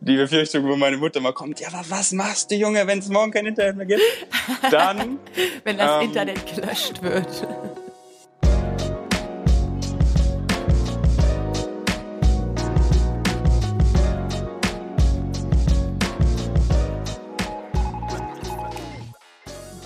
die Befürchtung, wo meine Mutter mal kommt, ja, aber was machst du, Junge, wenn es morgen kein Internet mehr gibt? Dann. wenn das ähm, Internet gelöscht wird.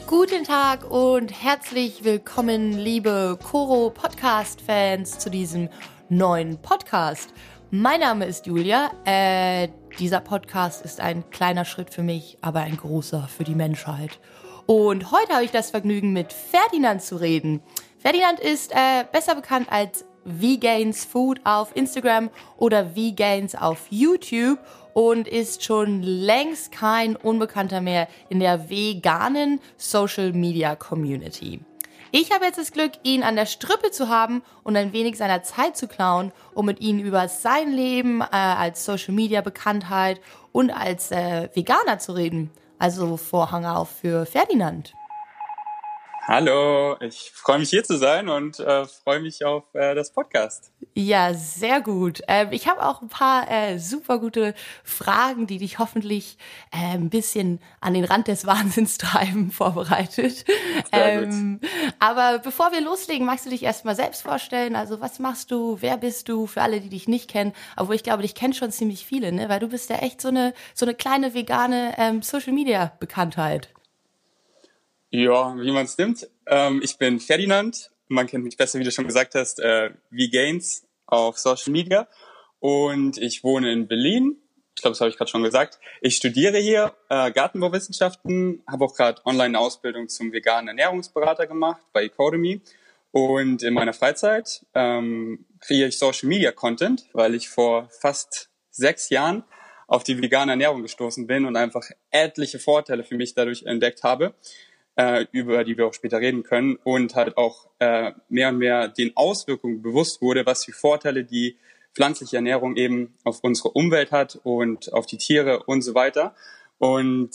Guten Tag und herzlich willkommen, liebe Koro Podcast-Fans, zu diesem neuen Podcast. Mein Name ist Julia. Äh, dieser Podcast ist ein kleiner Schritt für mich, aber ein großer für die Menschheit. Und heute habe ich das Vergnügen, mit Ferdinand zu reden. Ferdinand ist äh, besser bekannt als Vegans Food auf Instagram oder Vegans auf YouTube und ist schon längst kein Unbekannter mehr in der veganen Social Media Community. Ich habe jetzt das Glück, ihn an der Strippe zu haben und ein wenig seiner Zeit zu klauen, um mit ihm über sein Leben äh, als Social Media Bekanntheit und als äh, Veganer zu reden. Also Vorhang auf für Ferdinand. Hallo, ich freue mich hier zu sein und äh, freue mich auf äh, das Podcast. Ja, sehr gut. Ähm, ich habe auch ein paar äh, super gute Fragen, die dich hoffentlich äh, ein bisschen an den Rand des Wahnsinns treiben, vorbereitet. Ähm, aber bevor wir loslegen, magst du dich erstmal selbst vorstellen? Also was machst du? Wer bist du? Für alle, die dich nicht kennen. Obwohl ich glaube, dich kennen schon ziemlich viele, ne? Weil du bist ja echt so eine so eine kleine vegane ähm, Social Media Bekanntheit. Ja, wie man es nimmt. Ähm, ich bin Ferdinand. Man kennt mich besser, wie du schon gesagt hast, äh, wie Gains auf Social Media. Und ich wohne in Berlin. Ich glaube, das habe ich gerade schon gesagt. Ich studiere hier äh, Gartenbauwissenschaften, habe auch gerade online Ausbildung zum veganen Ernährungsberater gemacht bei Ecodemy. Und in meiner Freizeit ähm, kreiere ich Social Media Content, weil ich vor fast sechs Jahren auf die vegane Ernährung gestoßen bin und einfach etliche Vorteile für mich dadurch entdeckt habe äh, über die wir auch später reden können und halt auch äh, mehr und mehr den Auswirkungen bewusst wurde, was für Vorteile die pflanzliche Ernährung eben auf unsere Umwelt hat und auf die Tiere und so weiter. Und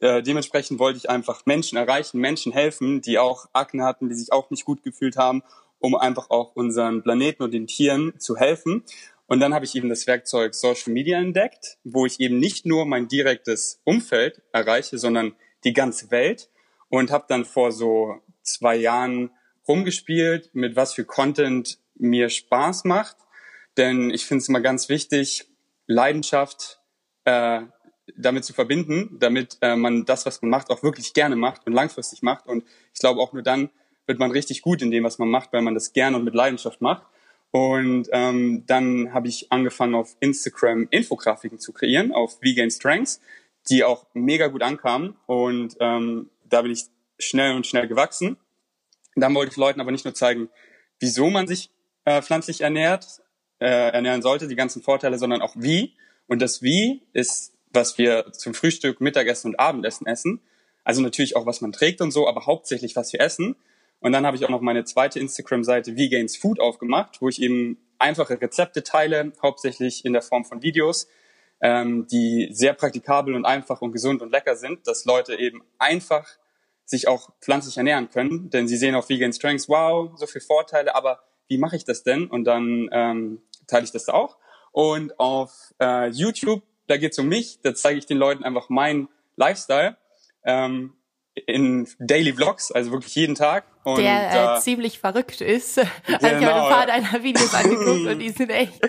äh, dementsprechend wollte ich einfach Menschen erreichen, Menschen helfen, die auch Akne hatten, die sich auch nicht gut gefühlt haben, um einfach auch unseren Planeten und den Tieren zu helfen. Und dann habe ich eben das Werkzeug Social Media entdeckt, wo ich eben nicht nur mein direktes Umfeld erreiche, sondern die ganze Welt und habe dann vor so zwei Jahren rumgespielt, mit was für Content mir Spaß macht. Denn ich finde es immer ganz wichtig, Leidenschaft äh, damit zu verbinden, damit äh, man das, was man macht, auch wirklich gerne macht und langfristig macht. Und ich glaube, auch nur dann wird man richtig gut in dem, was man macht, weil man das gerne und mit Leidenschaft macht. Und ähm, dann habe ich angefangen, auf Instagram Infografiken zu kreieren, auf Vegan Strengths, die auch mega gut ankamen. Und ähm, da bin ich schnell und schnell gewachsen. Dann wollte ich Leuten aber nicht nur zeigen, wieso man sich äh, pflanzlich ernährt, äh, ernähren sollte, die ganzen Vorteile, sondern auch wie. Und das Wie ist, was wir zum Frühstück, Mittagessen und Abendessen essen. Also natürlich auch, was man trägt und so, aber hauptsächlich, was wir essen. Und dann habe ich auch noch meine zweite Instagram-Seite Vegans Food aufgemacht, wo ich eben einfache Rezepte teile, hauptsächlich in der Form von Videos, ähm, die sehr praktikabel und einfach und gesund und lecker sind, dass Leute eben einfach sich auch pflanzlich ernähren können, denn sie sehen auf Vegan Strengths, wow, so viele Vorteile, aber wie mache ich das denn? Und dann ähm, teile ich das auch. Und auf äh, YouTube, da geht es um mich, da zeige ich den Leuten einfach meinen Lifestyle. Ähm, in Daily Vlogs, also wirklich jeden Tag. Und, der äh, ziemlich verrückt ist. Also genau, ich habe ein paar deiner Videos angeguckt und die sind echt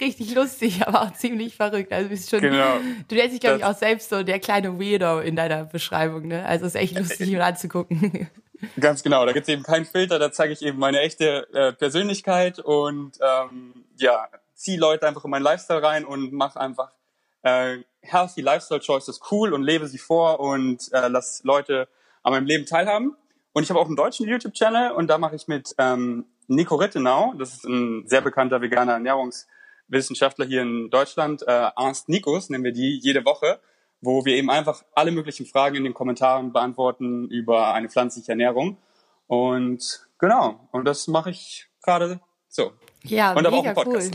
richtig lustig, aber auch ziemlich verrückt. Also bist schon, genau. du nennst dich glaube ich auch selbst so der kleine Weirdo in deiner Beschreibung. Ne? Also ist echt lustig, ihn anzugucken. Ganz genau, da gibt es eben keinen Filter, da zeige ich eben meine echte äh, Persönlichkeit und ähm, ja, ziehe Leute einfach in meinen Lifestyle rein und mache einfach äh, healthy Lifestyle Choices cool und lebe sie vor und äh, lass Leute an meinem Leben teilhaben. Und ich habe auch einen deutschen YouTube-Channel und da mache ich mit ähm, Nico Rittenau, das ist ein sehr bekannter veganer Ernährungswissenschaftler hier in Deutschland, äh, Ernst Nikos nennen wir die jede Woche, wo wir eben einfach alle möglichen Fragen in den Kommentaren beantworten über eine pflanzliche Ernährung. Und genau, und das mache ich gerade so. Ja, und mega cool.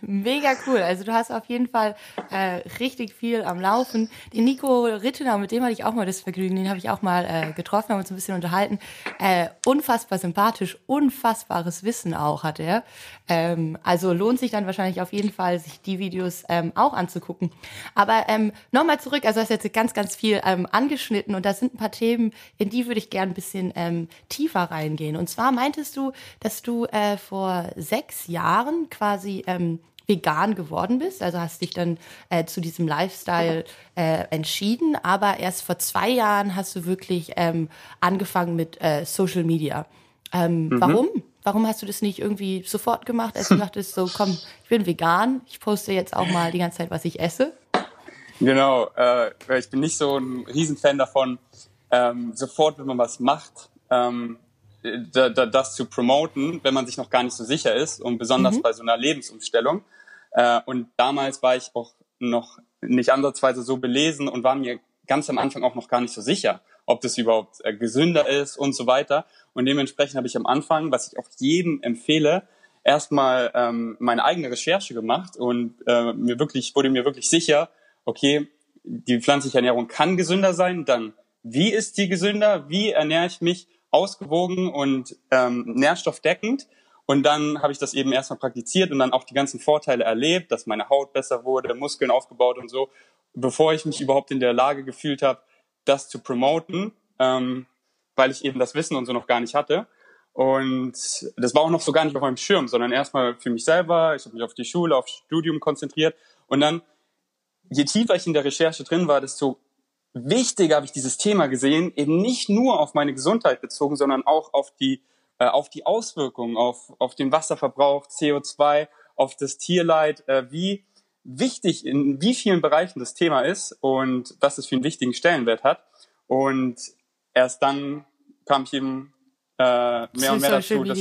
Mega cool. Also du hast auf jeden Fall äh, richtig viel am Laufen. Den Nico Rittener, mit dem hatte ich auch mal das Vergnügen, den habe ich auch mal äh, getroffen, haben uns ein bisschen unterhalten. Äh, unfassbar sympathisch, unfassbares Wissen auch hat er. Ähm, also lohnt sich dann wahrscheinlich auf jeden Fall, sich die Videos ähm, auch anzugucken. Aber ähm, nochmal zurück, also du hast jetzt ganz, ganz viel ähm, angeschnitten und da sind ein paar Themen, in die würde ich gerne ein bisschen ähm, tiefer reingehen. Und zwar meintest du, dass du äh, vor sechs Jahren quasi ähm, vegan geworden bist, also hast dich dann äh, zu diesem Lifestyle äh, entschieden, aber erst vor zwei Jahren hast du wirklich ähm, angefangen mit äh, Social Media. Ähm, mhm. Warum? Warum hast du das nicht irgendwie sofort gemacht, als du dachtest, so komm, ich bin vegan, ich poste jetzt auch mal die ganze Zeit, was ich esse? Genau, äh, ich bin nicht so ein Riesenfan davon, ähm, sofort, wenn man was macht, ähm, da, da, das zu promoten, wenn man sich noch gar nicht so sicher ist und besonders mhm. bei so einer Lebensumstellung. Äh, und damals war ich auch noch nicht ansatzweise so belesen und war mir ganz am Anfang auch noch gar nicht so sicher, ob das überhaupt äh, gesünder ist und so weiter. Und dementsprechend habe ich am Anfang, was ich auch jedem empfehle, erstmal ähm, meine eigene Recherche gemacht und äh, mir wirklich wurde mir wirklich sicher, okay, die pflanzliche Ernährung kann gesünder sein. Dann wie ist die gesünder? Wie ernähre ich mich ausgewogen und ähm, nährstoffdeckend. Und dann habe ich das eben erstmal praktiziert und dann auch die ganzen Vorteile erlebt, dass meine Haut besser wurde, Muskeln aufgebaut und so, bevor ich mich überhaupt in der Lage gefühlt habe, das zu promoten, ähm, weil ich eben das Wissen und so noch gar nicht hatte. Und das war auch noch so gar nicht auf meinem Schirm, sondern erstmal für mich selber. Ich habe mich auf die Schule, aufs Studium konzentriert. Und dann, je tiefer ich in der Recherche drin war, desto wichtiger habe ich dieses Thema gesehen, eben nicht nur auf meine Gesundheit bezogen, sondern auch auf die, äh, auf die Auswirkungen, auf, auf den Wasserverbrauch, CO2, auf das Tierleid, äh, wie wichtig in wie vielen Bereichen das Thema ist und was es für einen wichtigen Stellenwert hat. Und erst dann kam ich eben äh, mehr Zu und mehr dazu, dass,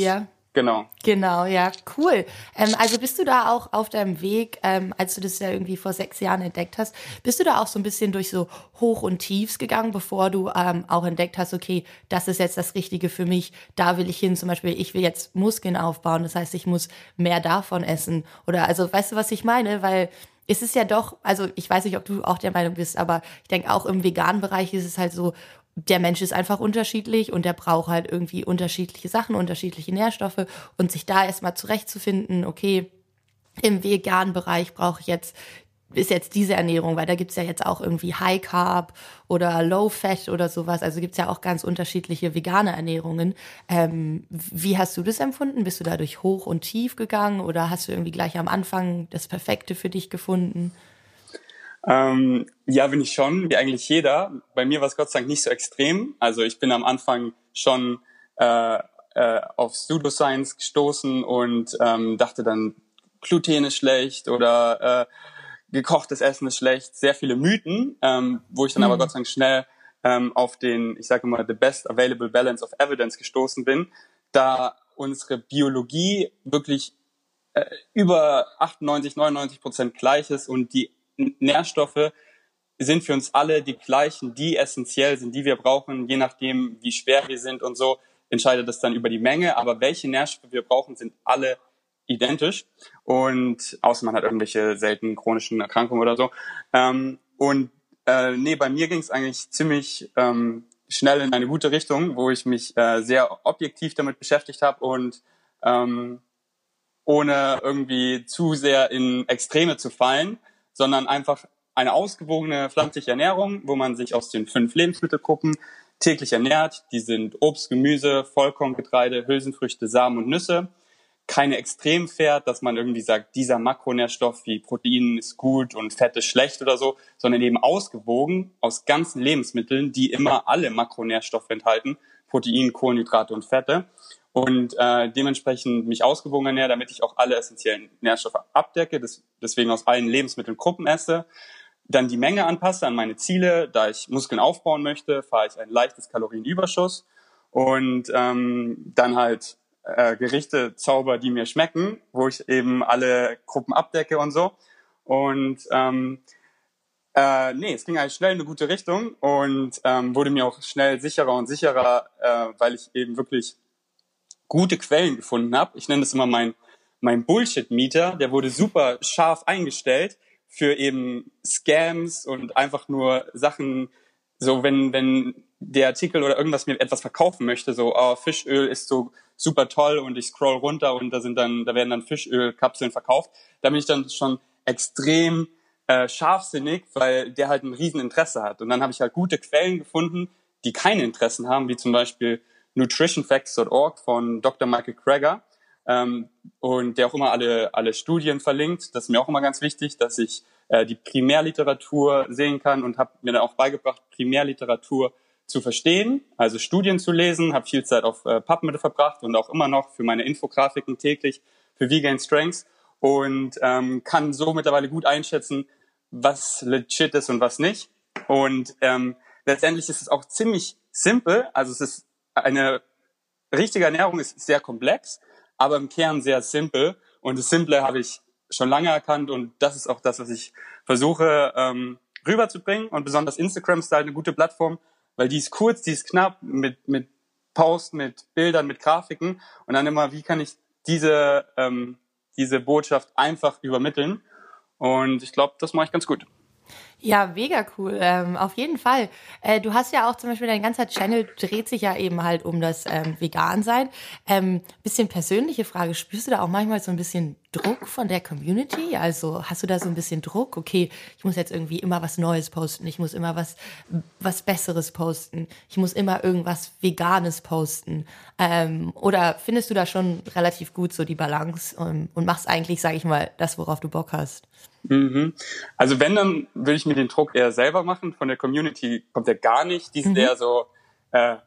Genau. Genau, ja, cool. Ähm, also bist du da auch auf deinem Weg, ähm, als du das ja irgendwie vor sechs Jahren entdeckt hast, bist du da auch so ein bisschen durch so Hoch und Tiefs gegangen, bevor du ähm, auch entdeckt hast, okay, das ist jetzt das Richtige für mich, da will ich hin, zum Beispiel, ich will jetzt Muskeln aufbauen, das heißt, ich muss mehr davon essen. Oder also, weißt du, was ich meine? Weil es ist ja doch, also ich weiß nicht, ob du auch der Meinung bist, aber ich denke auch im veganen Bereich ist es halt so, der Mensch ist einfach unterschiedlich und der braucht halt irgendwie unterschiedliche Sachen, unterschiedliche Nährstoffe und sich da erstmal zurechtzufinden, okay, im veganen Bereich brauche ich jetzt ist jetzt diese Ernährung, weil da gibt's ja jetzt auch irgendwie High Carb oder Low Fat oder sowas. Also gibt's ja auch ganz unterschiedliche vegane Ernährungen. Ähm, wie hast du das empfunden? Bist du dadurch hoch und tief gegangen oder hast du irgendwie gleich am Anfang das Perfekte für dich gefunden? Ähm, ja, bin ich schon, wie eigentlich jeder. Bei mir war es Gott sei Dank nicht so extrem. Also ich bin am Anfang schon äh, äh, auf Pseudoscience gestoßen und ähm, dachte dann, Gluten ist schlecht oder äh, gekochtes Essen ist schlecht. Sehr viele Mythen, ähm, wo ich dann mhm. aber Gott sei Dank schnell ähm, auf den, ich sage immer, the best available balance of evidence gestoßen bin, da unsere Biologie wirklich äh, über 98, 99 Prozent gleich ist und die Nährstoffe sind für uns alle die gleichen, die essentiell sind, die wir brauchen, je nachdem, wie schwer wir sind und so, entscheidet das dann über die Menge. Aber welche Nährstoffe wir brauchen, sind alle identisch. Und außer man hat irgendwelche seltenen chronischen Erkrankungen oder so. Ähm, und äh, nee, bei mir ging es eigentlich ziemlich ähm, schnell in eine gute Richtung, wo ich mich äh, sehr objektiv damit beschäftigt habe und ähm, ohne irgendwie zu sehr in Extreme zu fallen, sondern einfach eine ausgewogene pflanzliche Ernährung, wo man sich aus den fünf Lebensmittelgruppen täglich ernährt. Die sind Obst, Gemüse, Vollkorngetreide, Hülsenfrüchte, Samen und Nüsse. Keine extrem fährt, dass man irgendwie sagt, dieser Makronährstoff wie Protein ist gut und Fett ist schlecht oder so, sondern eben ausgewogen aus ganzen Lebensmitteln, die immer alle Makronährstoffe enthalten, Protein, Kohlenhydrate und Fette und äh, dementsprechend mich ausgewogen ernähre, damit ich auch alle essentiellen Nährstoffe abdecke, das, deswegen aus allen Lebensmitteln Gruppen esse, dann die Menge anpasse an meine Ziele, da ich Muskeln aufbauen möchte, fahre ich ein leichtes Kalorienüberschuss. Und ähm, dann halt äh, Gerichte zauber, die mir schmecken, wo ich eben alle Gruppen abdecke und so. Und ähm, äh, nee, es ging eigentlich schnell in eine gute Richtung und ähm, wurde mir auch schnell sicherer und sicherer, äh, weil ich eben wirklich gute Quellen gefunden habe. Ich nenne das immer mein, mein Bullshit-Meter, der wurde super scharf eingestellt für eben Scams und einfach nur Sachen, so wenn, wenn der Artikel oder irgendwas mir etwas verkaufen möchte, so, oh, Fischöl ist so super toll und ich scroll runter und da sind dann, da werden dann Fischölkapseln verkauft, da bin ich dann schon extrem äh, scharfsinnig, weil der halt ein Rieseninteresse hat. Und dann habe ich halt gute Quellen gefunden, die keine Interessen haben, wie zum Beispiel nutritionfacts.org von Dr. Michael Krager ähm, und der auch immer alle, alle Studien verlinkt. Das ist mir auch immer ganz wichtig, dass ich äh, die Primärliteratur sehen kann und habe mir dann auch beigebracht, Primärliteratur zu verstehen, also Studien zu lesen, habe viel Zeit auf äh, PubMed verbracht und auch immer noch für meine Infografiken täglich für Vegan Strengths und ähm, kann so mittlerweile gut einschätzen, was legit ist und was nicht. Und ähm, letztendlich ist es auch ziemlich simpel. Also es ist eine richtige Ernährung ist sehr komplex, aber im Kern sehr simpel. Und das Simple habe ich schon lange erkannt und das ist auch das, was ich versuche ähm, rüberzubringen. Und besonders Instagram ist da eine gute Plattform, weil die ist kurz, die ist knapp mit mit Post, mit Bildern, mit Grafiken und dann immer, wie kann ich diese ähm, diese Botschaft einfach übermitteln? Und ich glaube, das mache ich ganz gut. Ja, mega cool. Ähm, auf jeden Fall. Äh, du hast ja auch zum Beispiel dein ganzer Channel dreht sich ja eben halt um das ähm, Vegan-Sein. Ähm, bisschen persönliche Frage. Spürst du da auch manchmal so ein bisschen Druck von der Community? Also hast du da so ein bisschen Druck? Okay, ich muss jetzt irgendwie immer was Neues posten. Ich muss immer was, was Besseres posten. Ich muss immer irgendwas Veganes posten. Ähm, oder findest du da schon relativ gut so die Balance und, und machst eigentlich, sage ich mal, das, worauf du Bock hast? Mhm. Also wenn, dann würde ich mir den Druck eher selber machen. Von der Community kommt er gar nicht. Die sind mhm. eher so, äh,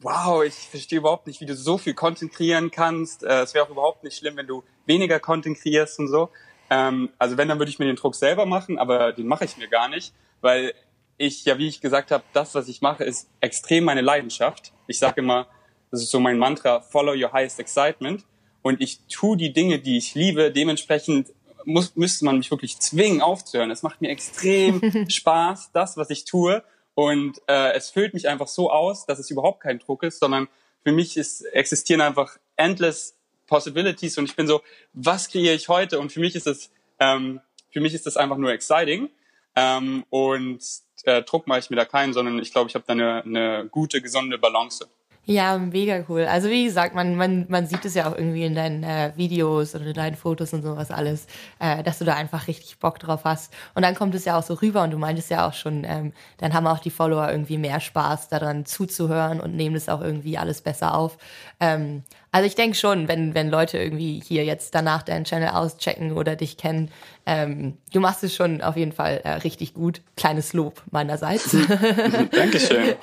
wow, ich verstehe überhaupt nicht, wie du so viel Content kreieren kannst. Äh, es wäre auch überhaupt nicht schlimm, wenn du weniger Content kreierst und so. Ähm, also wenn, dann würde ich mir den Druck selber machen, aber den mache ich mir gar nicht, weil ich, ja, wie ich gesagt habe, das, was ich mache, ist extrem meine Leidenschaft. Ich sage immer, das ist so mein Mantra, follow your highest excitement. Und ich tue die Dinge, die ich liebe, dementsprechend muss, müsste man mich wirklich zwingen aufzuhören. Es macht mir extrem Spaß, das, was ich tue. Und äh, es füllt mich einfach so aus, dass es überhaupt kein Druck ist, sondern für mich ist, existieren einfach endless Possibilities und ich bin so, was kreiere ich heute? Und für mich ist es, ähm, für mich ist das einfach nur exciting. Ähm, und äh, Druck mache ich mir da keinen, sondern ich glaube, ich habe da eine, eine gute, gesunde Balance. Ja, mega cool. Also wie gesagt, man, man, man sieht es ja auch irgendwie in deinen äh, Videos oder in deinen Fotos und sowas alles, äh, dass du da einfach richtig Bock drauf hast. Und dann kommt es ja auch so rüber und du meintest ja auch schon, ähm, dann haben auch die Follower irgendwie mehr Spaß daran zuzuhören und nehmen das auch irgendwie alles besser auf. Ähm, also ich denke schon, wenn, wenn Leute irgendwie hier jetzt danach deinen Channel auschecken oder dich kennen, ähm, du machst es schon auf jeden Fall äh, richtig gut. Kleines Lob meinerseits. Dankeschön.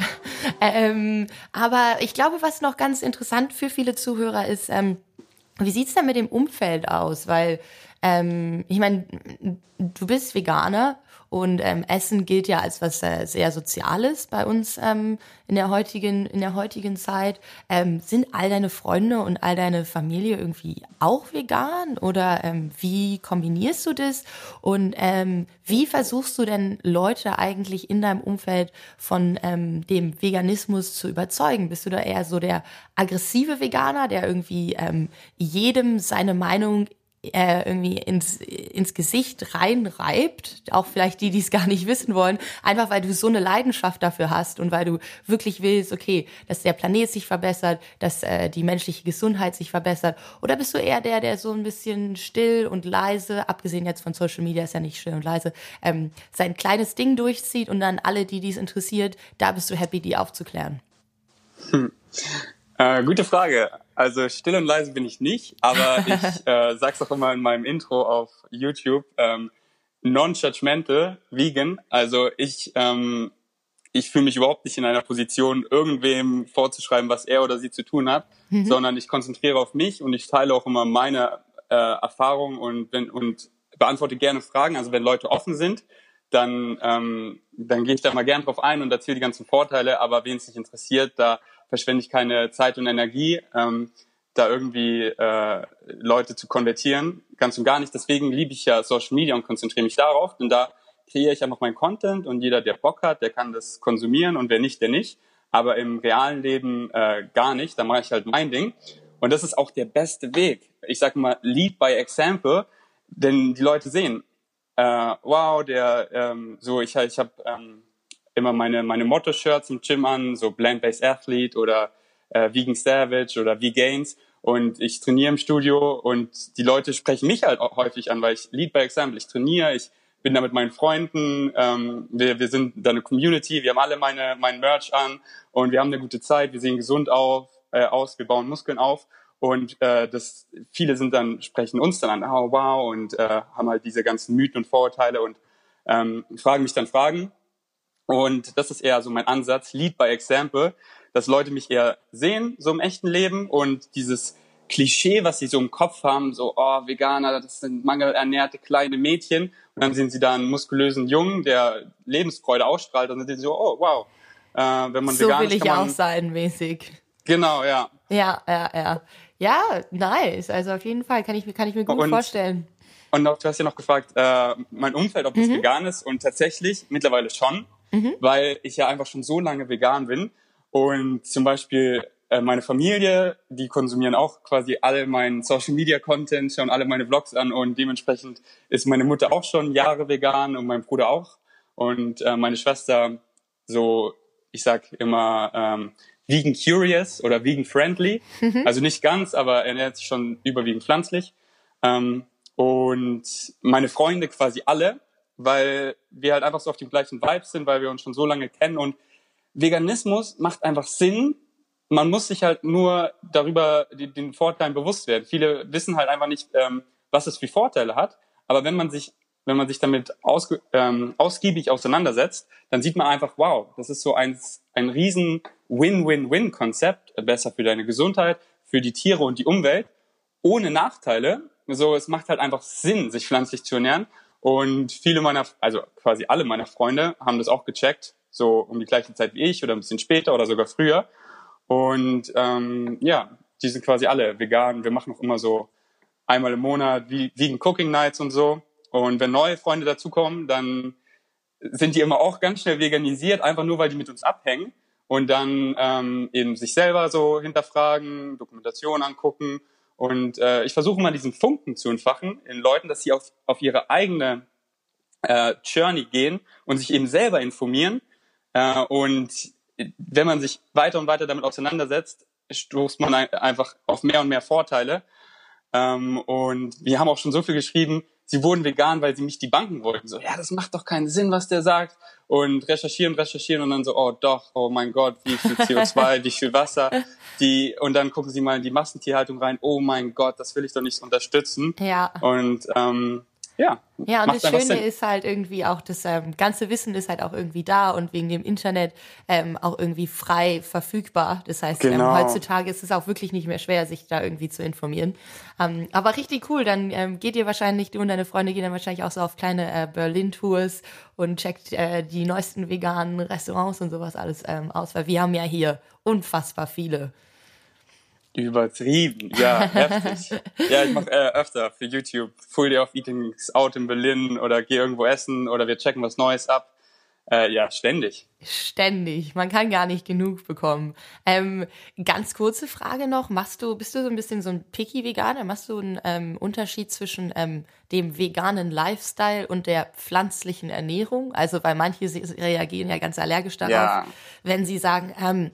ähm, aber ich glaube, was noch ganz interessant für viele Zuhörer ist, ähm, wie sieht's denn mit dem Umfeld aus? Weil ähm, ich meine, du bist Veganer und ähm, Essen gilt ja als was äh, sehr Soziales bei uns ähm, in der heutigen in der heutigen Zeit. Ähm, sind all deine Freunde und all deine Familie irgendwie auch vegan oder ähm, wie kombinierst du das und ähm, wie versuchst du denn Leute eigentlich in deinem Umfeld von ähm, dem Veganismus zu überzeugen? Bist du da eher so der aggressive Veganer, der irgendwie ähm, jedem seine Meinung äh, irgendwie ins, ins Gesicht reinreibt, auch vielleicht die, die es gar nicht wissen wollen, einfach weil du so eine Leidenschaft dafür hast und weil du wirklich willst, okay, dass der Planet sich verbessert, dass äh, die menschliche Gesundheit sich verbessert? Oder bist du eher der, der so ein bisschen still und leise, abgesehen jetzt von Social Media ist ja nicht still und leise, ähm, sein kleines Ding durchzieht und dann alle, die dies interessiert, da bist du happy, die aufzuklären? Hm. Äh, gute Frage. Also still und leise bin ich nicht, aber ich äh, sag's auch immer in meinem Intro auf YouTube, ähm, non-judgmental, vegan. Also ich, ähm, ich fühle mich überhaupt nicht in einer Position, irgendwem vorzuschreiben, was er oder sie zu tun hat, mhm. sondern ich konzentriere auf mich und ich teile auch immer meine äh, Erfahrungen und, wenn, und beantworte gerne Fragen. Also wenn Leute offen sind, dann, ähm, dann gehe ich da mal gern drauf ein und erzähle die ganzen Vorteile, aber wen es nicht interessiert, da verschwende ich keine Zeit und Energie, ähm, da irgendwie äh, Leute zu konvertieren. Ganz und gar nicht. Deswegen liebe ich ja Social Media und konzentriere mich darauf, denn da kreiere ich einfach meinen Content und jeder, der Bock hat, der kann das konsumieren und wer nicht, der nicht. Aber im realen Leben äh, gar nicht. Da mache ich halt mein Ding. Und das ist auch der beste Weg. Ich sag mal, lead by example, denn die Leute sehen, äh, wow, der, ähm, so ich, ich habe ähm, immer meine, meine Motto-Shirts im Gym an, so Blend-Based Athlete oder äh, Vegan Savage oder V-Gains und ich trainiere im Studio und die Leute sprechen mich halt auch häufig an, weil ich lead by example, ich trainiere, ich bin da mit meinen Freunden, ähm, wir, wir sind da eine Community, wir haben alle meine, mein Merch an und wir haben eine gute Zeit, wir sehen gesund auf, äh, aus, wir bauen Muskeln auf und äh, das viele sind dann sprechen uns dann an, oh wow und äh, haben halt diese ganzen Mythen und Vorurteile und ähm, fragen mich dann Fragen und das ist eher so mein Ansatz, Lead by Example, dass Leute mich eher sehen, so im echten Leben und dieses Klischee, was sie so im Kopf haben, so, oh, Veganer, das sind mangelernährte kleine Mädchen. Und dann sehen sie da einen muskulösen Jungen, der Lebensfreude ausstrahlt und dann sind sie so, oh, wow. Äh, wenn man so vegan will ist, ich auch sein, mäßig. Genau, ja. Ja, ja, ja. Ja, nice. Also auf jeden Fall kann ich, kann ich mir gut und, vorstellen. Und auch, du hast ja noch gefragt, äh, mein Umfeld, ob das mhm. vegan ist. Und tatsächlich mittlerweile schon, mhm. weil ich ja einfach schon so lange vegan bin. Und zum Beispiel äh, meine Familie, die konsumieren auch quasi alle meinen Social Media Content, schauen alle meine Vlogs an und dementsprechend ist meine Mutter auch schon Jahre vegan und mein Bruder auch. Und äh, meine Schwester so, ich sag immer, ähm, vegan curious oder vegan friendly. Mhm. Also nicht ganz, aber ernährt sich schon überwiegend pflanzlich. Ähm, und meine Freunde quasi alle, weil wir halt einfach so auf dem gleichen Vibe sind, weil wir uns schon so lange kennen und Veganismus macht einfach Sinn, man muss sich halt nur darüber den Vorteilen bewusst werden. Viele wissen halt einfach nicht, ähm, was es für Vorteile hat. Aber wenn man sich, wenn man sich damit aus, ähm, ausgiebig auseinandersetzt, dann sieht man einfach, wow, das ist so ein, ein riesen Win-Win-Win-Konzept. Besser für deine Gesundheit, für die Tiere und die Umwelt, ohne Nachteile. So, es macht halt einfach Sinn, sich pflanzlich zu ernähren. Und viele meiner, also quasi alle meiner Freunde haben das auch gecheckt, so um die gleiche Zeit wie ich oder ein bisschen später oder sogar früher. Und ähm, ja, die sind quasi alle vegan. Wir machen auch immer so einmal im Monat Vegan Cooking Nights und so. Und wenn neue Freunde dazukommen, dann sind die immer auch ganz schnell veganisiert, einfach nur, weil die mit uns abhängen und dann ähm, eben sich selber so hinterfragen, Dokumentation angucken. Und äh, ich versuche mal diesen Funken zu entfachen in Leuten, dass sie auf, auf ihre eigene äh, Journey gehen und sich eben selber informieren äh, und wenn man sich weiter und weiter damit auseinandersetzt, stoßt man einfach auf mehr und mehr Vorteile. Ähm, und wir haben auch schon so viel geschrieben, sie wurden vegan, weil sie mich die Banken wollten. So, ja, das macht doch keinen Sinn, was der sagt. Und recherchieren, recherchieren und dann so, oh doch, oh mein Gott, wie viel CO2, wie viel Wasser. Die, und dann gucken sie mal in die Massentierhaltung rein, oh mein Gott, das will ich doch nicht unterstützen. Ja. Und ähm, ja. Ja, und das Schöne ist halt irgendwie auch, das ähm, ganze Wissen ist halt auch irgendwie da und wegen dem Internet ähm, auch irgendwie frei verfügbar. Das heißt, ähm, genau. ähm, heutzutage ist es auch wirklich nicht mehr schwer, sich da irgendwie zu informieren. Ähm, aber richtig cool, dann ähm, geht ihr wahrscheinlich, du und deine Freunde gehen dann wahrscheinlich auch so auf kleine äh, Berlin-Tours und checkt äh, die neuesten veganen Restaurants und sowas alles aus, weil wir haben ja hier unfassbar viele. Übertrieben, ja, heftig. ja, ich mache äh, öfter für YouTube Full Day of Eatings out in Berlin oder gehe irgendwo essen oder wir checken was Neues ab. Äh, ja, ständig. Ständig. Man kann gar nicht genug bekommen. Ähm, ganz kurze Frage noch. Machst du, bist du so ein bisschen so ein picky Veganer? Machst du einen ähm, Unterschied zwischen ähm, dem veganen Lifestyle und der pflanzlichen Ernährung? Also, weil manche reagieren ja ganz allergisch darauf, ja. wenn sie sagen, ähm,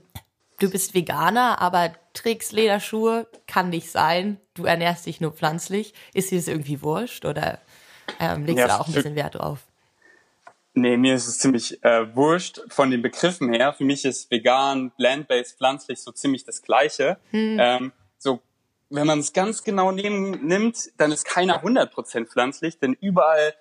du bist Veganer, aber trägst Lederschuhe, kann nicht sein. Du ernährst dich nur pflanzlich. Ist dir das irgendwie wurscht oder ähm, legst ja, du da auch ein bisschen Wert drauf? Nee, mir ist es ziemlich äh, wurscht von den Begriffen her. Für mich ist vegan, plant-based, pflanzlich so ziemlich das Gleiche. Hm. Ähm, so, wenn man es ganz genau nehmen, nimmt, dann ist keiner 100% pflanzlich, denn überall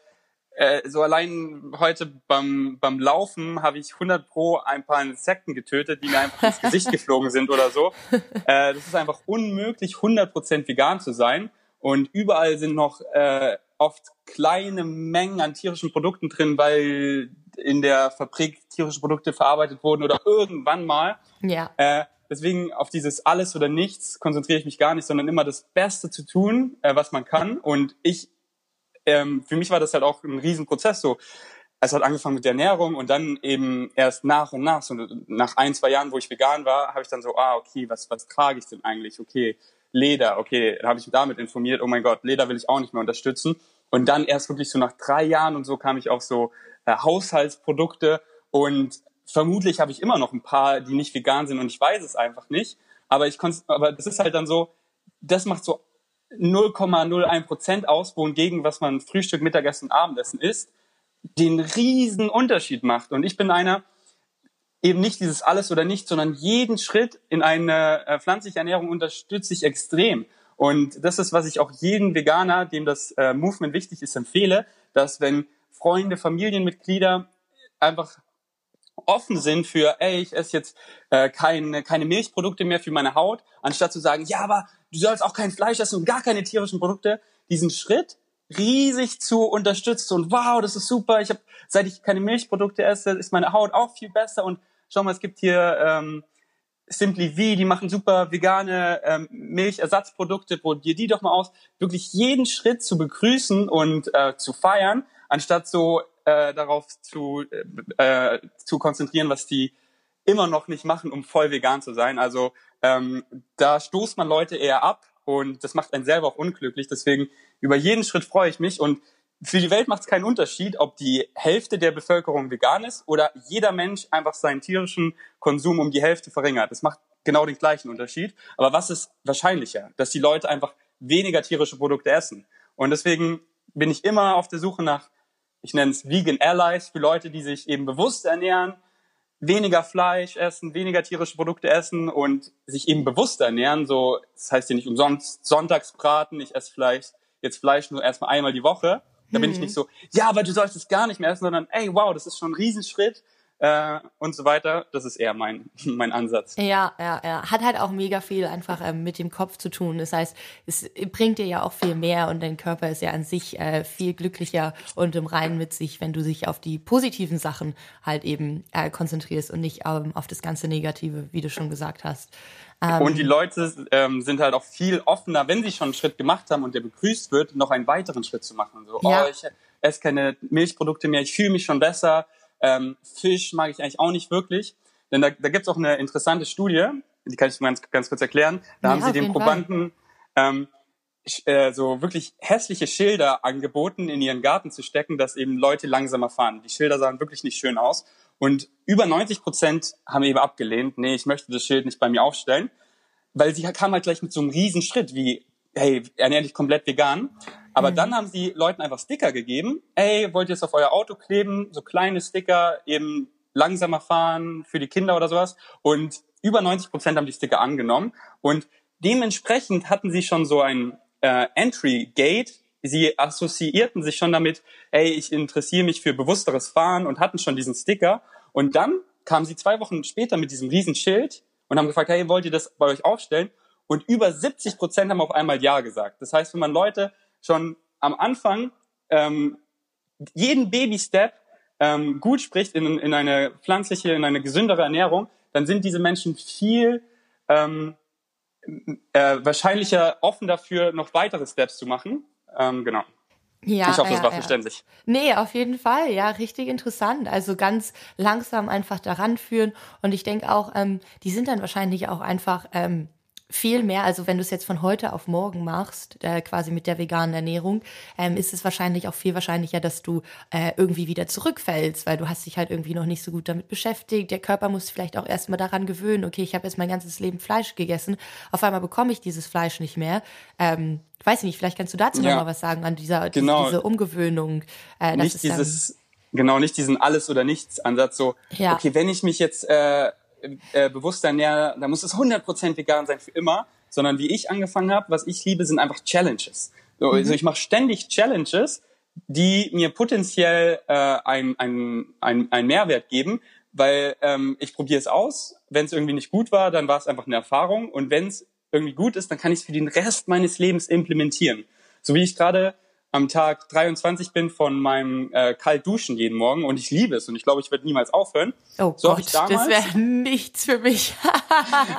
äh, so allein heute beim, beim Laufen habe ich 100 pro ein paar Insekten getötet, die mir einfach ins Gesicht geflogen sind oder so. Äh, das ist einfach unmöglich, 100% vegan zu sein. Und überall sind noch äh, oft kleine Mengen an tierischen Produkten drin, weil in der Fabrik tierische Produkte verarbeitet wurden oder irgendwann mal. Ja. Äh, deswegen auf dieses alles oder nichts konzentriere ich mich gar nicht, sondern immer das Beste zu tun, äh, was man kann. Und ich ähm, für mich war das halt auch ein Riesenprozess so. Es hat angefangen mit der Ernährung und dann eben erst nach und nach, so nach ein, zwei Jahren, wo ich vegan war, habe ich dann so, ah, okay, was, was trage ich denn eigentlich? Okay, Leder. Okay, dann habe ich mich damit informiert. Oh mein Gott, Leder will ich auch nicht mehr unterstützen. Und dann erst wirklich so nach drei Jahren und so kam ich auf so äh, Haushaltsprodukte und vermutlich habe ich immer noch ein paar, die nicht vegan sind und ich weiß es einfach nicht. Aber ich konnte, aber das ist halt dann so, das macht so 0,01 Prozent aus, wohingegen, was man Frühstück, Mittagessen, Abendessen isst, den riesen Unterschied macht. Und ich bin einer, eben nicht dieses alles oder nicht, sondern jeden Schritt in eine äh, pflanzliche Ernährung unterstütze ich extrem. Und das ist, was ich auch jedem Veganer, dem das äh, Movement wichtig ist, empfehle, dass wenn Freunde, Familienmitglieder einfach offen sind für, ey, ich esse jetzt äh, keine, keine Milchprodukte mehr für meine Haut, anstatt zu sagen, ja, aber du sollst auch kein Fleisch essen und gar keine tierischen Produkte, diesen Schritt riesig zu unterstützt und wow, das ist super, ich habe, seit ich keine Milchprodukte esse, ist meine Haut auch viel besser und schau mal, es gibt hier ähm, Simply V, die machen super vegane ähm, Milchersatzprodukte, probier die doch mal aus. Wirklich jeden Schritt zu begrüßen und äh, zu feiern, anstatt so äh, darauf zu, äh, zu konzentrieren, was die immer noch nicht machen, um voll vegan zu sein. Also ähm, da stoßt man Leute eher ab und das macht einen selber auch unglücklich. Deswegen über jeden Schritt freue ich mich und für die Welt macht es keinen Unterschied, ob die Hälfte der Bevölkerung vegan ist oder jeder Mensch einfach seinen tierischen Konsum um die Hälfte verringert. Das macht genau den gleichen Unterschied. Aber was ist wahrscheinlicher? Dass die Leute einfach weniger tierische Produkte essen. Und deswegen bin ich immer auf der Suche nach, ich nenne es Vegan Allies, für Leute, die sich eben bewusst ernähren, weniger Fleisch essen, weniger tierische Produkte essen und sich eben bewusst ernähren. So, das heißt ja nicht umsonst Sonntagsbraten, ich esse vielleicht jetzt Fleisch nur erstmal einmal die Woche da bin ich nicht mhm. so, ja, aber du sollst es gar nicht mehr essen, sondern, ey, wow, das ist schon ein Riesenschritt äh, und so weiter. Das ist eher mein, mein Ansatz. Ja, ja, ja. Hat halt auch mega viel einfach ähm, mit dem Kopf zu tun. Das heißt, es bringt dir ja auch viel mehr und dein Körper ist ja an sich äh, viel glücklicher und im Reinen mit sich, wenn du dich auf die positiven Sachen halt eben äh, konzentrierst und nicht ähm, auf das ganze Negative, wie du schon gesagt hast. Ähm, und die Leute ähm, sind halt auch viel offener, wenn sie schon einen Schritt gemacht haben und der begrüßt wird, noch einen weiteren Schritt zu machen. So, ja. oh, ich esse keine Milchprodukte mehr, ich fühle mich schon besser. Ähm, Fisch mag ich eigentlich auch nicht wirklich. Denn da, da gibt es auch eine interessante Studie, die kann ich ganz, ganz kurz erklären. Da ja, haben sie den Probanden ähm, äh, so wirklich hässliche Schilder angeboten, in ihren Garten zu stecken, dass eben Leute langsamer fahren. Die Schilder sahen wirklich nicht schön aus. Und über 90 Prozent haben eben abgelehnt, nee, ich möchte das Schild nicht bei mir aufstellen, weil sie kam halt gleich mit so einem riesen Schritt wie, hey, ernähr dich komplett vegan. Aber mhm. dann haben sie Leuten einfach Sticker gegeben, hey, wollt ihr es auf euer Auto kleben, so kleine Sticker, eben langsamer fahren für die Kinder oder sowas. Und über 90 Prozent haben die Sticker angenommen. Und dementsprechend hatten sie schon so ein äh, Entry Gate, sie assoziierten sich schon damit, ey, ich interessiere mich für bewussteres Fahren und hatten schon diesen Sticker. Und dann kamen sie zwei Wochen später mit diesem riesen Schild und haben gefragt, hey, wollt ihr das bei euch aufstellen? Und über 70 Prozent haben auf einmal Ja gesagt. Das heißt, wenn man Leute schon am Anfang ähm, jeden Baby-Step ähm, gut spricht in, in eine pflanzliche, in eine gesündere Ernährung, dann sind diese Menschen viel ähm, äh, wahrscheinlicher offen dafür, noch weitere Steps zu machen ähm, genau. Ja, ich hoffe, ja, das war ja. verständlich. Nee, auf jeden Fall. Ja, richtig interessant. Also ganz langsam einfach daran führen. Und ich denke auch, ähm, die sind dann wahrscheinlich auch einfach ähm, viel mehr, also wenn du es jetzt von heute auf morgen machst, äh, quasi mit der veganen Ernährung, ähm, ist es wahrscheinlich auch viel wahrscheinlicher, dass du äh, irgendwie wieder zurückfällst, weil du hast dich halt irgendwie noch nicht so gut damit beschäftigt. Der Körper muss vielleicht auch erstmal daran gewöhnen, okay, ich habe jetzt mein ganzes Leben Fleisch gegessen, auf einmal bekomme ich dieses Fleisch nicht mehr. Ähm, weiß ich nicht, vielleicht kannst du dazu ja. noch mal was sagen an dieser genau. diese Umgewöhnung. Äh, nicht dieses, genau, nicht diesen Alles- oder Nichts-Ansatz, so, ja. okay, wenn ich mich jetzt äh, äh, bewusst ernähre, da muss es 100% vegan sein für immer, sondern wie ich angefangen habe, was ich liebe, sind einfach Challenges. So, mhm. Also ich mache ständig Challenges, die mir potenziell äh, ein, ein, ein, ein Mehrwert geben, weil ähm, ich probiere es aus. Wenn es irgendwie nicht gut war, dann war es einfach eine Erfahrung. Und wenn es irgendwie gut ist, dann kann ich es für den Rest meines Lebens implementieren. So wie ich gerade am Tag 23 bin von meinem äh, Kaltduschen jeden Morgen und ich liebe es und ich glaube, ich werde niemals aufhören. Oh so Gott, das wäre nichts für mich.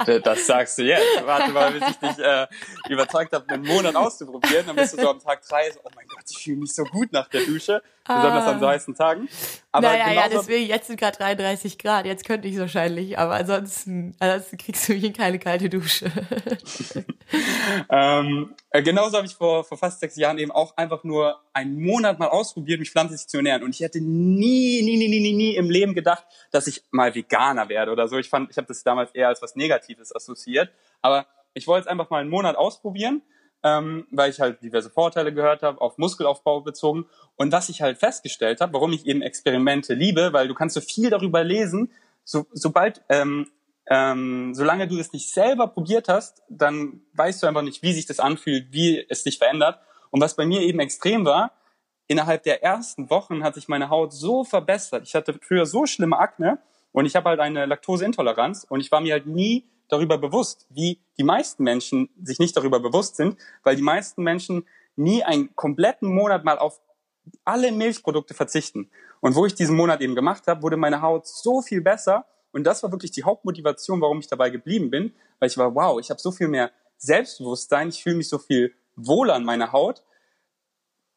das sagst du jetzt. Warte mal, bis ich dich äh, überzeugt habe, einen Monat auszuprobieren. Dann bist du so am Tag drei so, oh mein Gott, ich fühle mich so gut nach der Dusche. Besonders an so heißen Tagen. Aber naja, ja, deswegen, jetzt sind gerade 33 Grad, jetzt könnte ich wahrscheinlich, aber ansonsten, ansonsten kriegst du mich in keine kalte Dusche. ähm, äh, genauso habe ich vor, vor fast sechs Jahren eben auch einfach nur einen Monat mal ausprobiert, mich pflanzlich zu ernähren. Und ich hätte nie, nie, nie, nie, nie, nie im Leben gedacht, dass ich mal Veganer werde oder so. Ich fand, ich habe das damals eher als was Negatives assoziiert. Aber ich wollte es einfach mal einen Monat ausprobieren ähm, weil ich halt diverse Vorteile gehört habe, auf Muskelaufbau bezogen. Und was ich halt festgestellt habe, warum ich eben Experimente liebe, weil du kannst so viel darüber lesen, so, sobald, ähm, ähm, solange du es nicht selber probiert hast, dann weißt du einfach nicht, wie sich das anfühlt, wie es dich verändert. Und was bei mir eben extrem war, innerhalb der ersten Wochen hat sich meine Haut so verbessert. Ich hatte früher so schlimme Akne und ich habe halt eine Laktoseintoleranz und ich war mir halt nie darüber bewusst, wie die meisten Menschen sich nicht darüber bewusst sind, weil die meisten Menschen nie einen kompletten Monat mal auf alle Milchprodukte verzichten. Und wo ich diesen Monat eben gemacht habe, wurde meine Haut so viel besser. Und das war wirklich die Hauptmotivation, warum ich dabei geblieben bin, weil ich war, wow, ich habe so viel mehr Selbstbewusstsein, ich fühle mich so viel wohler an meiner Haut.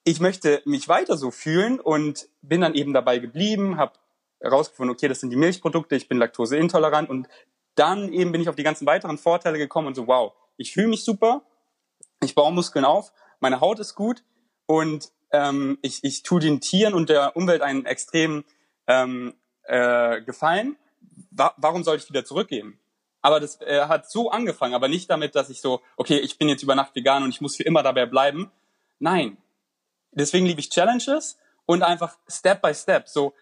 Ich möchte mich weiter so fühlen und bin dann eben dabei geblieben, habe herausgefunden, okay, das sind die Milchprodukte, ich bin laktoseintolerant und dann eben bin ich auf die ganzen weiteren Vorteile gekommen und so, wow, ich fühle mich super, ich baue Muskeln auf, meine Haut ist gut und ähm, ich, ich tue den Tieren und der Umwelt einen extremen ähm, äh, Gefallen. Wa warum soll ich wieder zurückgehen? Aber das äh, hat so angefangen, aber nicht damit, dass ich so, okay, ich bin jetzt über Nacht vegan und ich muss für immer dabei bleiben. Nein. Deswegen liebe ich Challenges und einfach Step by Step. So,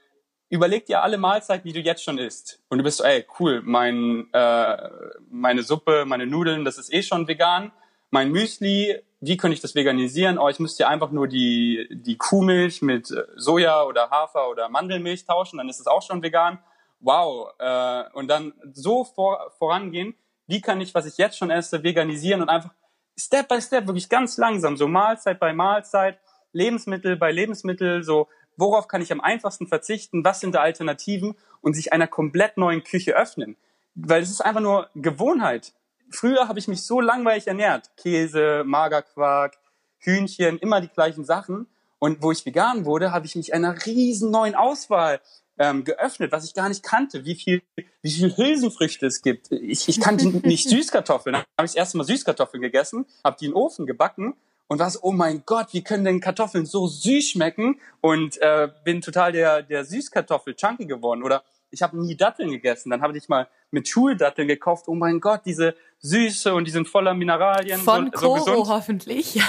überleg dir alle Mahlzeiten, die du jetzt schon isst. Und du bist so, ey, cool, mein, äh, meine Suppe, meine Nudeln, das ist eh schon vegan. Mein Müsli, wie könnte ich das veganisieren? Oh, ich müsste ja einfach nur die, die Kuhmilch mit äh, Soja oder Hafer oder Mandelmilch tauschen, dann ist es auch schon vegan. Wow. Äh, und dann so vor, vorangehen, wie kann ich, was ich jetzt schon esse, veganisieren und einfach Step by Step, wirklich ganz langsam, so Mahlzeit bei Mahlzeit, Lebensmittel bei Lebensmittel, so worauf kann ich am einfachsten verzichten, was sind da Alternativen und sich einer komplett neuen Küche öffnen. Weil es ist einfach nur Gewohnheit. Früher habe ich mich so langweilig ernährt. Käse, Magerquark, Hühnchen, immer die gleichen Sachen. Und wo ich vegan wurde, habe ich mich einer riesen neuen Auswahl ähm, geöffnet, was ich gar nicht kannte, wie viel, wie viel Hülsenfrüchte es gibt. Ich, ich kannte nicht Süßkartoffeln. Dann habe ich das erste Mal Süßkartoffeln gegessen, habe die in den Ofen gebacken und war so, oh mein Gott, wie können denn Kartoffeln so süß schmecken? Und äh, bin total der, der Süßkartoffel-Chunky geworden. Oder ich habe nie Datteln gegessen. Dann habe ich mal mit Schuldatteln gekauft. Oh mein Gott, diese Süße und die sind voller Mineralien. Von so, Koro so hoffentlich.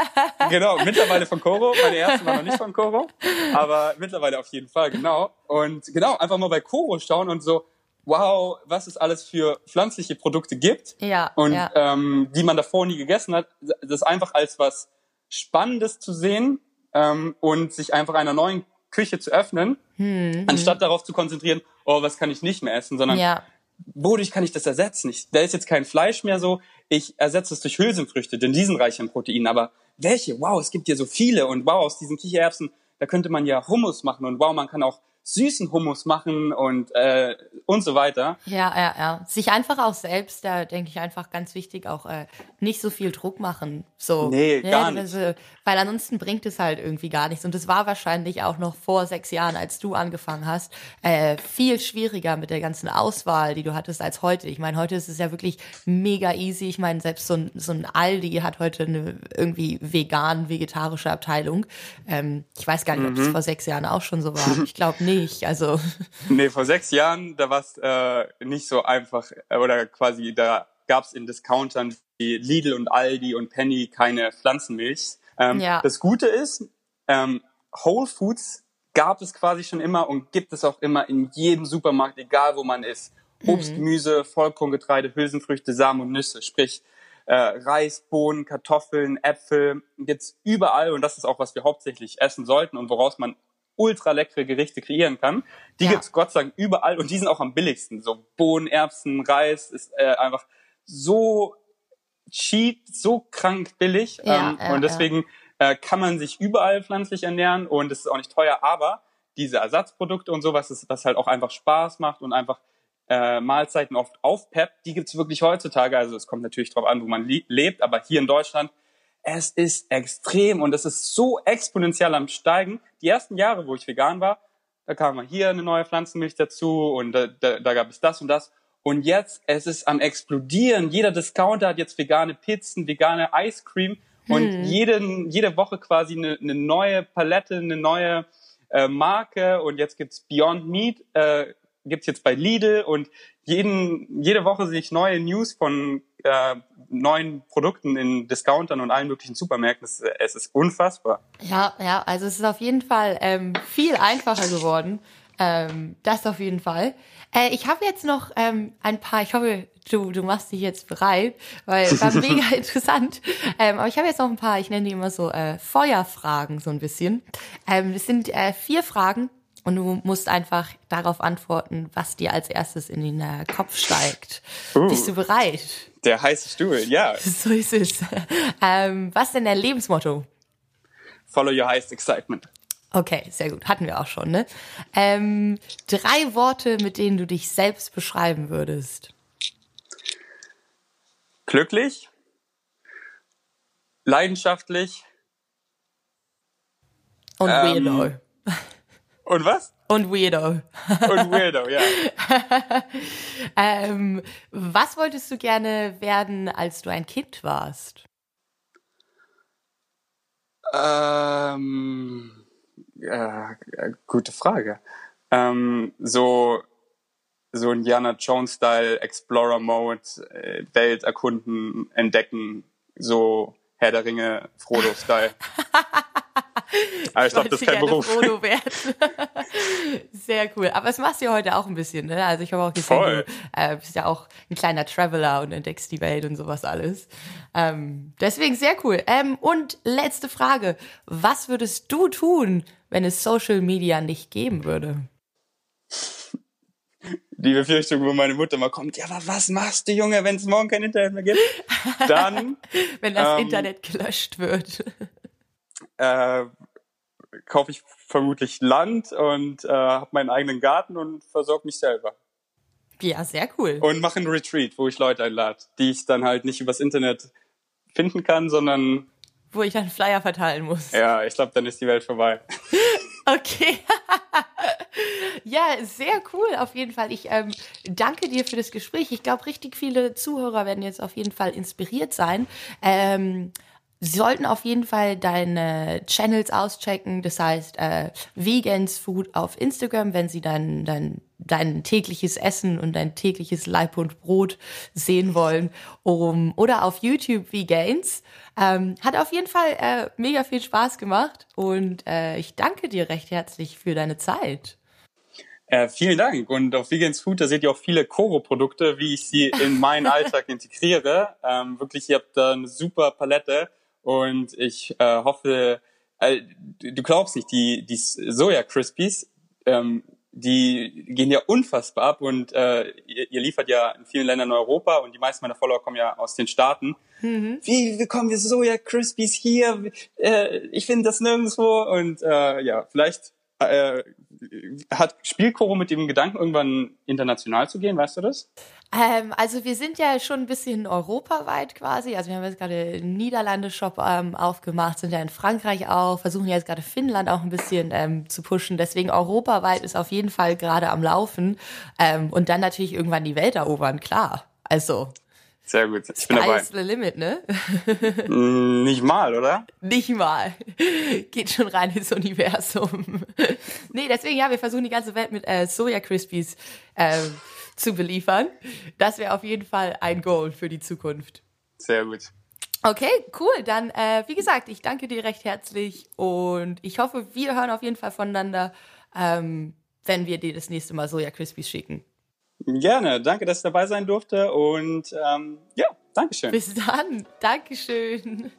genau, mittlerweile von Koro. Meine erste war noch nicht von Koro. Aber mittlerweile auf jeden Fall, genau. Und genau, einfach mal bei Koro schauen und so, wow, was es alles für pflanzliche Produkte gibt ja, und ja. Ähm, die man davor nie gegessen hat, das einfach als was Spannendes zu sehen ähm, und sich einfach einer neuen Küche zu öffnen, hm, anstatt hm. darauf zu konzentrieren, oh, was kann ich nicht mehr essen, sondern ja. wodurch kann ich das ersetzen? Ich, da ist jetzt kein Fleisch mehr so, ich ersetze es durch Hülsenfrüchte, denn die sind reich an Proteinen, aber welche? Wow, es gibt ja so viele und wow, aus diesen Kichererbsen, da könnte man ja Hummus machen und wow, man kann auch süßen Hummus machen und äh, und so weiter. Ja, ja, ja. Sich einfach auch selbst, da denke ich einfach ganz wichtig, auch äh, nicht so viel Druck machen. So. Nee, ja, gar nicht. Also, weil ansonsten bringt es halt irgendwie gar nichts. Und es war wahrscheinlich auch noch vor sechs Jahren, als du angefangen hast, äh, viel schwieriger mit der ganzen Auswahl, die du hattest, als heute. Ich meine, heute ist es ja wirklich mega easy. Ich meine, selbst so ein, so ein Aldi hat heute eine irgendwie vegan-vegetarische Abteilung. Ähm, ich weiß gar nicht, mhm. ob es vor sechs Jahren auch schon so war. Ich glaube nicht. Also. Nee, vor sechs Jahren, da war es äh, nicht so einfach, äh, oder quasi, da gab es in Discountern wie Lidl und Aldi und Penny keine Pflanzenmilch. Ähm, ja. Das Gute ist, ähm, Whole Foods gab es quasi schon immer und gibt es auch immer in jedem Supermarkt, egal wo man ist. Obst, mhm. Gemüse, Vollkorngetreide, Hülsenfrüchte, Samen und Nüsse, sprich äh, Reis, Bohnen, Kartoffeln, Äpfel, gibt's überall und das ist auch, was wir hauptsächlich essen sollten und woraus man ultra leckere Gerichte kreieren kann. Die ja. gibt's Gott sei Dank überall und die sind auch am billigsten. So Bohnen, Erbsen, Reis ist äh, einfach so cheap, so krank billig. Ja, ähm, ja, und deswegen äh, kann man sich überall pflanzlich ernähren und es ist auch nicht teuer, aber diese Ersatzprodukte und sowas, ist, was halt auch einfach Spaß macht und einfach äh, Mahlzeiten oft aufpeppt, die gibt's wirklich heutzutage. Also es kommt natürlich drauf an, wo man lebt, aber hier in Deutschland es ist extrem und es ist so exponentiell am Steigen. Die ersten Jahre, wo ich vegan war, da kam mal hier eine neue Pflanzenmilch dazu und da, da, da gab es das und das. Und jetzt, es ist am explodieren. Jeder Discounter hat jetzt vegane Pizzen, vegane Ice Cream und hm. jeden, jede Woche quasi eine, eine neue Palette, eine neue äh, Marke und jetzt gibt's Beyond Meat, äh, gibt's jetzt bei Lidl und jeden, jede Woche sehe ich neue News von äh, neuen Produkten in Discountern und allen möglichen Supermärkten. Es, es ist unfassbar. Ja, ja, also es ist auf jeden Fall ähm, viel einfacher geworden. Ähm, das auf jeden Fall. Äh, ich habe jetzt noch ähm, ein paar, ich hoffe, du, du machst dich jetzt bereit, weil es war mega interessant. Ähm, aber ich habe jetzt noch ein paar, ich nenne die immer so äh, Feuerfragen so ein bisschen. Ähm, das sind äh, vier Fragen und du musst einfach darauf antworten, was dir als erstes in den äh, Kopf steigt. Uh, Bist du bereit? Der heiße Stuhl, ja. So ist es. Ähm, was ist denn dein Lebensmotto? Follow your highest excitement. Okay, sehr gut. Hatten wir auch schon, ne? Ähm, drei Worte, mit denen du dich selbst beschreiben würdest. Glücklich, leidenschaftlich und ähm, weirdo. Und was? Und weirdo. Und weirdo, ja. ähm, was wolltest du gerne werden, als du ein Kind warst? Ähm äh, gute Frage. Ähm, so so Indiana Jones Style Explorer Mode, äh, Welt erkunden, entdecken, so Herr der Ringe Frodo Style. Aber ich glaube, das ist kein Beruf. Frodo Sehr cool. Aber es machst du ja heute auch ein bisschen, ne? Also ich habe auch gesehen, Voll. du äh, bist ja auch ein kleiner Traveler und entdeckst die Welt und sowas alles. Ähm, deswegen sehr cool. Ähm, und letzte Frage. Was würdest du tun, wenn es Social Media nicht geben würde? Die Befürchtung, wo meine Mutter mal kommt, ja, aber was machst du, Junge, wenn es morgen kein Internet mehr gibt? Dann. wenn das ähm, Internet gelöscht wird. Äh, kaufe ich vermutlich Land und äh, habe meinen eigenen Garten und versorge mich selber. Ja, sehr cool. Und mache einen Retreat, wo ich Leute einlade, die ich dann halt nicht übers Internet finden kann, sondern wo ich dann Flyer verteilen muss. Ja, ich glaube, dann ist die Welt vorbei. okay. ja, sehr cool auf jeden Fall. Ich ähm, danke dir für das Gespräch. Ich glaube, richtig viele Zuhörer werden jetzt auf jeden Fall inspiriert sein. Ähm, Sie sollten auf jeden Fall deine Channels auschecken, das heißt äh, Vegans Food auf Instagram, wenn Sie dein, dein, dein tägliches Essen und dein tägliches Leib und Brot sehen wollen. Um, oder auf YouTube Vegans. Ähm, hat auf jeden Fall äh, mega viel Spaß gemacht und äh, ich danke dir recht herzlich für deine Zeit. Äh, vielen Dank. Und auf Vegans Food, da seht ihr auch viele Koro-Produkte, wie ich sie in meinen Alltag integriere. Ähm, wirklich, ihr habt da eine super Palette. Und ich äh, hoffe, äh, du glaubst nicht, die, die Soja Crispies, ähm, die gehen ja unfassbar ab und äh, ihr, ihr liefert ja in vielen Ländern in Europa und die meisten meiner Follower kommen ja aus den Staaten. Mhm. Wie bekommen wir Soja Crispies hier? Äh, ich finde das nirgendwo und äh, ja, vielleicht äh, hat Spielkoro mit dem Gedanken, irgendwann international zu gehen, weißt du das? Ähm, also wir sind ja schon ein bisschen europaweit quasi. Also wir haben jetzt gerade Niederlande-Shop ähm, aufgemacht, sind ja in Frankreich auch, versuchen jetzt gerade Finnland auch ein bisschen ähm, zu pushen. Deswegen europaweit ist auf jeden Fall gerade am Laufen. Ähm, und dann natürlich irgendwann die Welt erobern, klar. Also. Sehr gut. Ich bin dabei. the limit, ne? Mm, nicht mal, oder? Nicht mal. Geht schon rein ins Universum. nee, deswegen, ja, wir versuchen die ganze Welt mit äh, Soja Crispies äh, zu beliefern. Das wäre auf jeden Fall ein Goal für die Zukunft. Sehr gut. Okay, cool. Dann, äh, wie gesagt, ich danke dir recht herzlich und ich hoffe, wir hören auf jeden Fall voneinander, ähm, wenn wir dir das nächste Mal Soja Crispies schicken. Gerne. Danke, dass ich dabei sein durfte und ähm, ja, Dankeschön. Bis dann. Dankeschön.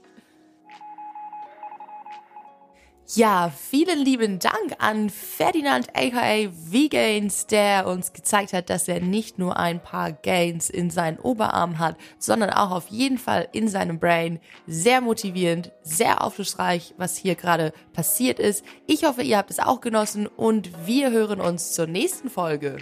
Ja, vielen lieben Dank an Ferdinand aka V-Gains, der uns gezeigt hat, dass er nicht nur ein paar Gains in seinen Oberarm hat, sondern auch auf jeden Fall in seinem Brain. Sehr motivierend, sehr aufschlussreich, was hier gerade passiert ist. Ich hoffe, ihr habt es auch genossen und wir hören uns zur nächsten Folge.